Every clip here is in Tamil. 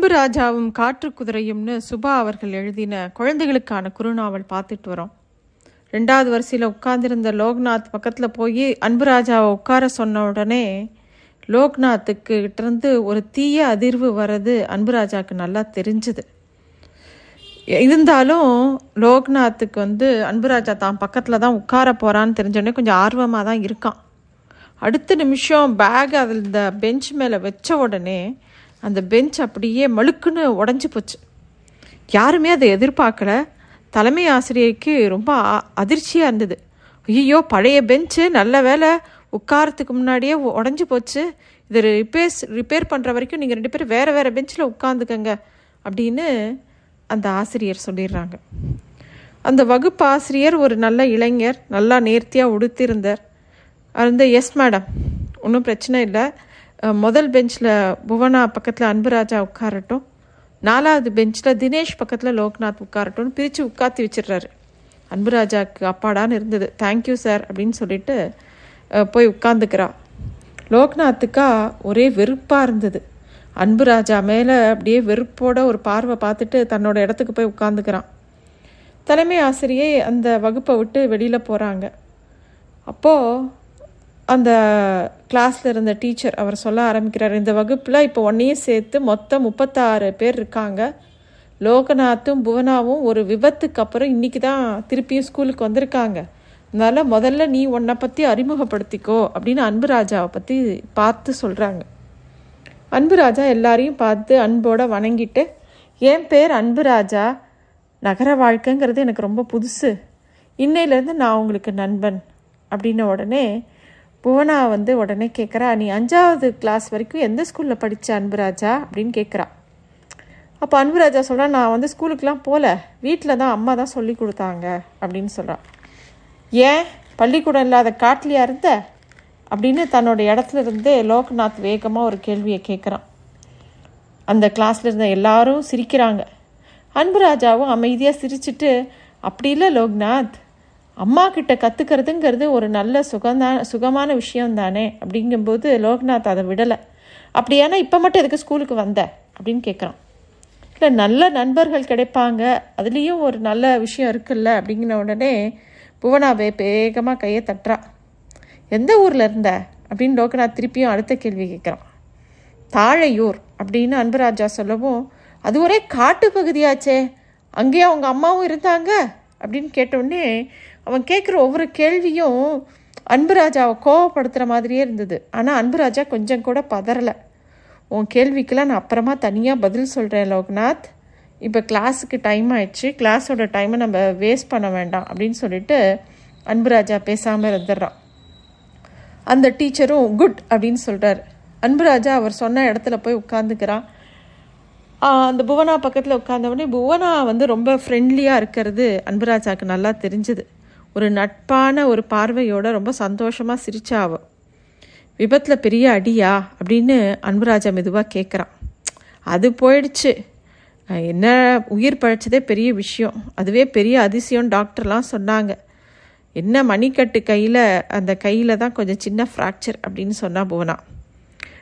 அன்பு ராஜாவும் காற்று குதிரையும்னு சுபா அவர்கள் எழுதின குழந்தைகளுக்கான குறுநாவல் பார்த்துட்டு வரோம். ரெண்டாவது வரிசையில் உட்கார்ந்திருந்த லோக்நாத் பக்கத்தில் போய் அன்பு ராஜாவை உட்கார சொன்ன உடனே லோக்நாத்துக்கு இருந்து ஒரு தீய அதிர்வு வர்றது அன்பு ராஜாவுக்கு நல்லா தெரிஞ்சுது. இருந்தாலும் லோக்நாத்துக்கு வந்து அன்பு ராஜா தான் பக்கத்தில் தான் உட்கார போகிறான்னு தெரிஞ்சோடனே கொஞ்சம் ஆர்வமாக தான் இருக்கான். அடுத்த நிமிஷம் பேக் அதில் இந்த பெஞ்ச் மேலே வச்ச உடனே அந்த பெஞ்ச் அப்படியே மழுக்குன்னு உடஞ்சி போச்சு. யாருமே அதை எதிர்பார்க்கல. தலைமை ஆசிரியருக்கு ரொம்ப அதிர்ச்சியாக இருந்தது. ஐயோ பழைய பெஞ்சு நல்ல வேலை உட்காரத்துக்கு முன்னாடியே உடஞ்சி போச்சு. இதை ரிப்பேர்ஸ் ரிப்பேர் பண்ணுற வரைக்கும் நீங்கள் ரெண்டு பேரும் வேறு வேறு பெஞ்சில் உட்காந்துக்கங்க அப்படின்னு அந்த ஆசிரியர் சொல்லிடுறாங்க. அந்த வகுப்பு ஆசிரியர் ஒரு நல்ல இளைஞர் நல்லா நேர்த்தியாக உடுத்திருந்தார். அந்த எஸ் மேடம் ஒன்றும் பிரச்சனை இல்லை. முதல் பெஞ்சில் புவனா பக்கத்தில் அன்புராஜா உட்காரட்டும். நாலாவது பெஞ்சில் தினேஷ் பக்கத்தில் லோக்நாத் உட்காரட்டும்னு பிரித்து உட்காத்தி வச்சிடுறாரு. அன்புராஜாவுக்கு அப்பாடான்னு இருந்தது. தேங்க்யூ சார் அப்படின்னு சொல்லிட்டு போய் உட்காந்துக்கிறா லோக்நாத்துக்கா ஒரே வெறுப்பாக இருந்தது. அன்புராஜா மேலே அப்படியே வெறுப்போட ஒரு பார்வை பார்த்துட்டு தன்னோட இடத்துக்கு போய் உட்காந்துக்கிறான் தலைமை ஆசிரியை அந்த வகுப்பை விட்டு வெளியில் போகிறாங்க அப்போது அந்த கிளாஸில் இருந்த டீச்சர் அவர் சொல்ல ஆரம்பிக்கிறார் இந்த வகுப்பில் இப்போ ஒன்றையும் சேர்த்து மொத்தம் முப்பத்தாறு பேர் இருக்காங்க. லோகநாத்தும் புவனாவும் ஒரு விபத்துக்கு அப்புறம் இன்றைக்கி தான் திருப்பியும் ஸ்கூலுக்கு வந்திருக்காங்க. அதனால் முதல்ல நீ உன்னை பற்றி அறிமுகப்படுத்திக்கோ அப்படின்னு அன்புராஜாவை பற்றி பார்த்து சொல்கிறாங்க அன்புராஜா எல்லாரையும் பார்த்து அன்போடு வணங்கிட்டு என் பேர் அன்புராஜா நகர வாழ்க்கைங்கிறது எனக்கு ரொம்ப புதுசு. இன்னையிலேருந்து நான் உங்களுக்கு நண்பன். அப்படின்ன உடனே புவனா வந்து உடனே கேட்குறா நீ அஞ்சாவது கிளாஸ் வரைக்கும் எந்த ஸ்கூலில் படித்த அன்புராஜா? அப்படின்னு கேட்குறா அப்போ அன்புராஜா சொல்கிறான் நான் வந்து ஸ்கூலுக்கெலாம் போகல வீட்டில் தான் அம்மா தான் சொல்லி கொடுத்தாங்க. அப்படின்னு சொல்கிறான் ஏன்? பள்ளிக்கூடம் இல்லாத காட்டிலையா இருந்த? அப்படின்னு தன்னோட இடத்துல இருந்து லோக்நாத் வேகமாக ஒரு கேள்வியை கேட்குறான் அந்த கிளாஸில் இருந்த எல்லாரும் சிரிக்கிறாங்க. அன்புராஜாவும் அமைதியாக சிரிச்சிட்டு அப்படி இல்லை லோக்நாத். அம்மா கிட்ட கற்றுக்கிறதுங்கிறது ஒரு நல்ல சுகந்தான சுகமான விஷயம் தானே அப்படிங்கும்போது லோக்நாத் அதை விடலை. அப்படியானா இப்போ மட்டும் எதுக்கு ஸ்கூலுக்கு வந்த? அப்படின்னு கேட்குறான் இல்லை நல்ல நண்பர்கள் கிடைப்பாங்க. அதுலேயும் ஒரு நல்ல விஷயம் இருக்குல்ல அப்படிங்கிற உடனே புவனாவே வேகமாக கையை தட்டுறா. எந்த ஊரில் இருந்த? அப்படின்னு லோக்நாத் திருப்பியும் அடுத்த கேள்வி கேட்குறான் தாழையூர் அப்படின்னு அன்புராஜா சொல்லவும் அது ஒரே காட்டு பகுதியாச்சே. அங்கேயே அவங்க அம்மாவும் இருந்தாங்க? அப்படின்னு கேட்டோடனே அவன் கேட்குற ஒவ்வொரு கேள்வியும் அன்புராஜாவை கோவப்படுத்துகிற மாதிரியே இருந்தது. ஆனால் அன்புராஜா கொஞ்சம் கூட பதறலை. உன் கேள்விக்கெல்லாம் நான் அப்புறமா தனியாக பதில் சொல்கிறேன் லோக்நாத். இப்போ கிளாஸுக்கு டைம் ஆயிடுச்சு. கிளாஸோட டைமை நம்ம வேஸ்ட் பண்ண வேண்டாம் அப்படின்னு சொல்லிட்டு அன்புராஜா பேசாமல் இருந்துடுறான். அந்த டீச்சரும் குட் அப்படின்னு சொல்கிறார் அன்புராஜா அவர் சொன்ன இடத்துல போய் உட்காந்துக்கிறான் அந்த புவனா பக்கத்தில் உட்காந்தவொடனே புவனா வந்து ரொம்ப ஃப்ரெண்ட்லியாக இருக்கிறது அன்புராஜாவுக்கு நல்லா தெரிஞ்சுது. ஒரு நட்பான ஒரு பார்வையோட ரொம்ப சந்தோஷமாக சிரிச்சாவ. விபத்தில் பெரிய அடியா? அப்படின்னு அன்புராஜா மெதுவாக கேட்குறான் அது போயிடுச்சு. என்ன உயிர் பழைச்சதே பெரிய விஷயம். அதுவே பெரிய அதிசயம் டாக்டர்லாம் சொன்னாங்க. என்ன மணிக்கட்டு கையில் அந்த கையில் தான் கொஞ்சம் சின்ன ஃப்ராக்சர் அப்படின்னு சொன்னால் புவனா.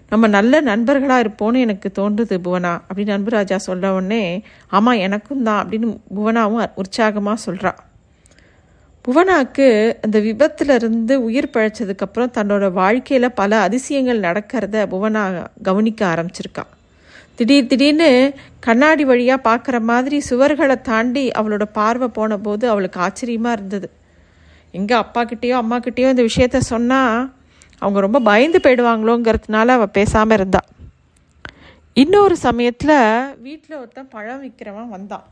நம்ம நல்ல நண்பர்களாக இருப்போம்னு எனக்கு தோன்றுது புவனா அப்படின்னு அன்புராஜா சொல்ல உடனே ஆமாம் எனக்கும் தான் அப்படின்னு புவனாவும் உற்சாகமாக சொல்கிறான் புவனாக்கு அந்த விபத்தில் இருந்து உயிர் பழைச்சதுக்கப்புறம் தன்னோட வாழ்க்கையில் பல அதிசயங்கள் நடக்கிறத புவனா கவனிக்க ஆரம்பிச்சிருக்கான் திடீர் திடீர்னு கண்ணாடி வழியாக பார்க்குற மாதிரி சுவர்களை தாண்டி அவளோட பார்வை போன போது அவளுக்கு ஆச்சரியமாக இருந்தது. எங்கே அப்பாக்கிட்டேயோ அம்மாக்கிட்டேயோ இந்த விஷயத்த சொன்னால் அவங்க ரொம்ப பயந்து போயிடுவாங்களோங்கிறதுனால அவள் பேசாமல் இருந்தா. இன்னொரு சமயத்தில் வீட்டில் ஒருத்தன் பழம் விற்கிறவன் வந்தான்.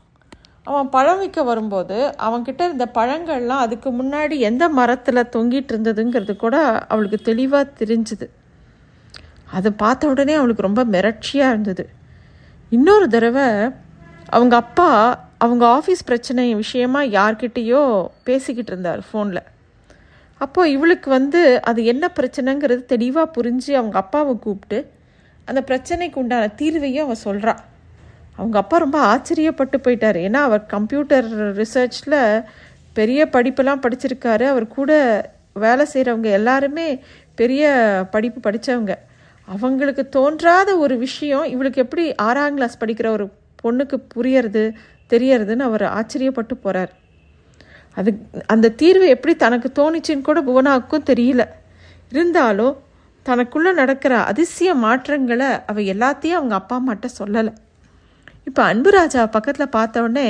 அவன் பழம் விற்க வரும்போது அவன்கிட்ட இருந்த பழங்கள்லாம் அதுக்கு முன்னாடி எந்த மரத்தில் தொங்கிட்டு இருந்ததுங்கிறது கூட அவளுக்கு தெளிவாக தெரிஞ்சுது. அதை பார்த்த உடனே அவளுக்கு ரொம்ப மிரட்சியாக இருந்தது. இன்னொரு தடவை அவங்க அப்பா அவங்க ஆஃபீஸ் பிரச்சனை விஷயமா யார்கிட்டேயோ பேசிக்கிட்டு இருந்தார் ஃபோனில் அப்போது இவளுக்கு வந்து அது என்ன பிரச்சனைங்கிறது தெளிவாக புரிஞ்சு அவங்க அப்பாவை கூப்பிட்டு அந்த பிரச்சனைக்கு உண்டான தீர்வையும் அவன் சொல்கிறா அவங்க அப்பா ரொம்ப ஆச்சரியப்பட்டு போயிட்டார். ஏன்னா அவர் கம்ப்யூட்டர் ரிசர்ச்சில் பெரிய படிப்பெல்லாம் படிச்சிருக்காரு. அவர் கூட வேலை செய்கிறவங்க எல்லாருமே பெரிய படிப்பு படித்தவங்க அவங்களுக்கு தோன்றாத ஒரு விஷயம் இவளுக்கு எப்படி ஆறாம் கிளாஸ் படிக்கிற ஒரு பொண்ணுக்கு புரியறது தெரியறதுன்னு அவர் ஆச்சரியப்பட்டு போகிறார் அது அந்த தீர்வு எப்படி தனக்கு தோணுச்சுன்னு கூட புவனாவுக்கும் தெரியல. இருந்தாலும் தனக்குள்ளே நடக்கிற அதிசய மாற்றங்களை அவள் எல்லாத்தையும் அவங்க அப்பா அம்மாட்ட சொல்லலை. இப்போ அன்பு ராஜா பக்கத்தில் பார்த்த உடனே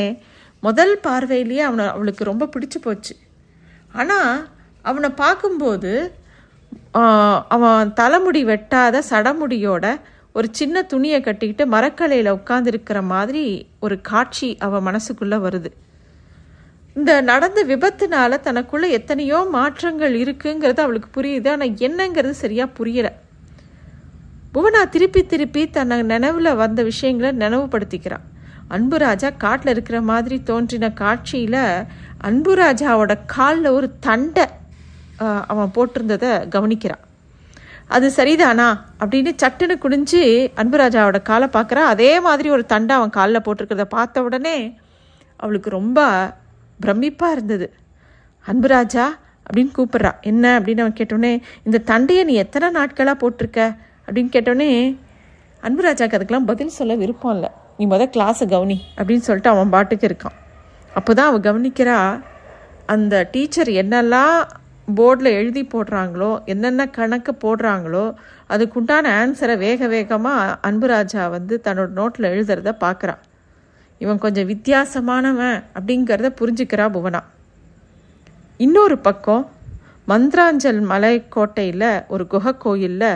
முதல் பார்வையிலேயே அவனை அவளுக்கு ரொம்ப பிடிச்சு போச்சு. ஆனால் அவனை பார்க்கும்போது அவன் தலைமுடி வெட்டாத சடமுடியோட ஒரு சின்ன துணியை கட்டிக்கிட்டு மரக்கலையில் உட்காந்துருக்கிற மாதிரி ஒரு காட்சி அவன் மனசுக்குள்ளே வருது. இந்த நடந்த விபத்துனால தனக்குள்ளே எத்தனையோ மாற்றங்கள் இருக்குங்கிறது அவளுக்கு புரியுது. ஆனால் என்னங்கிறது சரியாக புரியலை. புவனா திருப்பி திருப்பி தன்னை நினைவில் வந்த விஷயங்களை நினைவுபடுத்திக்கிறான். அன்புராஜா காட்டில் இருக்கிற மாதிரி தோன்றின காட்சியில் அன்புராஜாவோட காலில் ஒரு தண்டை அவன் போட்டிருந்ததை கவனிக்கிறான். அது சரிதானா அப்படின்னு சட்டுன்னு குடிஞ்சு அன்புராஜாவோட காலை பார்க்குறா அதே மாதிரி ஒரு தண்டை அவன் காலில் போட்டிருக்கிறத பார்த்த உடனே அவளுக்கு ரொம்ப பிரமிப்பாக இருந்தது. அன்புராஜா அப்படின்னு கூப்பிட்றா. என்ன அப்படின்னு அவன் கேட்டோடனே இந்த தண்டையை நீ எத்தனை நாட்களாக போட்டிருக்க? அப்படின்னு கேட்டோடனே அன்புராஜாக்கு அதுக்கெல்லாம் பதில் சொல்ல விருப்பம் இல்லை. நீ முத கிளாஸை கவனி அப்படின்னு சொல்லிட்டு அவன் பாட்டுக்கு இருக்கான். அப்போ தான் அவள் கவனிக்கிறா அந்த டீச்சர் என்னெல்லாம் போர்டில் எழுதி போடுறாங்களோ என்னென்ன கணக்கு போடுறாங்களோ அதுக்குண்டான ஆன்சரை வேக வேகமாக அன்புராஜா வந்து தன்னோட நோட்டில் எழுதுறத பார்க்குறான் இவன் கொஞ்சம் வித்தியாசமானவன் அப்படிங்கிறத புரிஞ்சுக்கிறா புவனா. இன்னொரு பக்கம் மந்த்ராஞ்சல் மலை கோட்டையில் ஒரு குகை கோயிலில்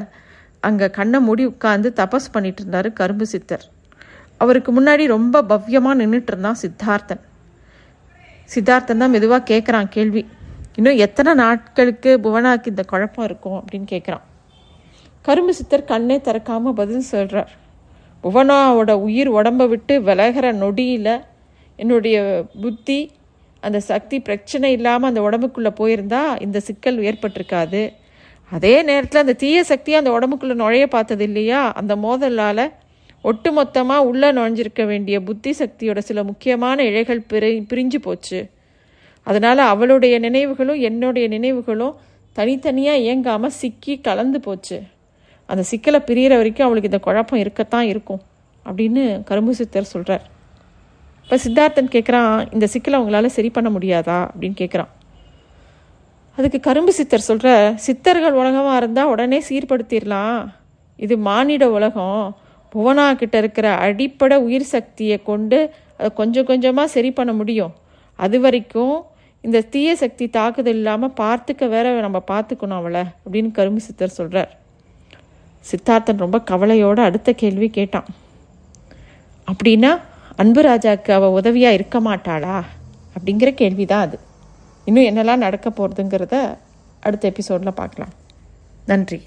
அங்கே கண்ணை மூடி உட்காந்து தபஸ் பண்ணிட்டு இருந்தார் கரும்பு சித்தர். அவருக்கு முன்னாடி ரொம்ப பவ்யமாக நின்றுட்டு இருந்தான் சித்தார்த்தன். சித்தார்த்தன் தான் மெதுவாக கேட்குறான் கேள்வி. இன்னும் எத்தனை நாட்களுக்கு புவனாக்கு இந்த குழப்பம் இருக்கும்? அப்படின்னு கேட்குறான் கரும்பு சித்தர் கண்ணே திறக்காம பதில் சொல்கிறார் புவனாவோட உயிர் உடம்பை விட்டு விலகிற நொடியில் என்னுடைய புத்தி அந்த சக்தி பிரச்சனை இல்லாமல் அந்த உடம்புக்குள்ளே போயிருந்தா இந்த சிக்கல் ஏற்பட்டிருக்காது. அதே நேரத்தில் அந்த தீய சக்தி அந்த உடம்புக்குள்ளே நுழைய பார்த்தது இல்லையா? அந்த மோதலால் ஒட்டுமொத்தமாக உள்ளே நுழைஞ்சிருக்க வேண்டிய புத்தி சக்தியோட சில முக்கியமான இழைகள் பிரி பிரிஞ்சு போச்சு. அதனால் அவளுடைய நினைவுகளும் என்னுடைய நினைவுகளும் தனித்தனியாக இயங்காமல் சிக்கி கலந்து போச்சு. அந்த சிக்கலை பிரியிற வரைக்கும் அவளுக்கு இந்த குழப்பம் இருக்கத்தான் இருக்கும் அப்படின்னு கரும்பு சித்தர் சொல்கிறார் இப்போ சித்தார்த்தன் கேட்குறான் இந்த சிக்கலை அவங்களால சரி பண்ண முடியாதா? அப்படின்னு கேட்குறான் அதுக்கு கரும்பு சித்தர் சொல்கிற சித்தர்கள் உலகமாக இருந்தால் உடனே சீர்படுத்திடலாம் இது மானிட உலகம். புவனா கிட்ட இருக்கிற அடிப்படை உயிர் சக்தியை கொண்டு அதை கொஞ்சம் கொஞ்சமாக சரி பண்ண முடியும். அது வரைக்கும் இந்த தீய சக்தி தாக்குதல் இல்லாமல் பார்த்துக்க வேற நம்ம பார்த்துக்கணும் அவளை அப்படின்னு கரும்பு சித்தர் சொல்கிறார் சித்தார்த்தன் ரொம்ப கவலையோடு அடுத்த கேள்வி கேட்டான். அப்படின்னா அன்பு ராஜாவுக்கு அவள் உதவியாக இருக்க மாட்டாளா? அப்படிங்கிற கேள்வி தான் அது. இன்னும் என்னெல்லாம் நடக்க போகிறதுங்கிறத அடுத்த எபிசோடில் பார்க்கலாம். நன்றி.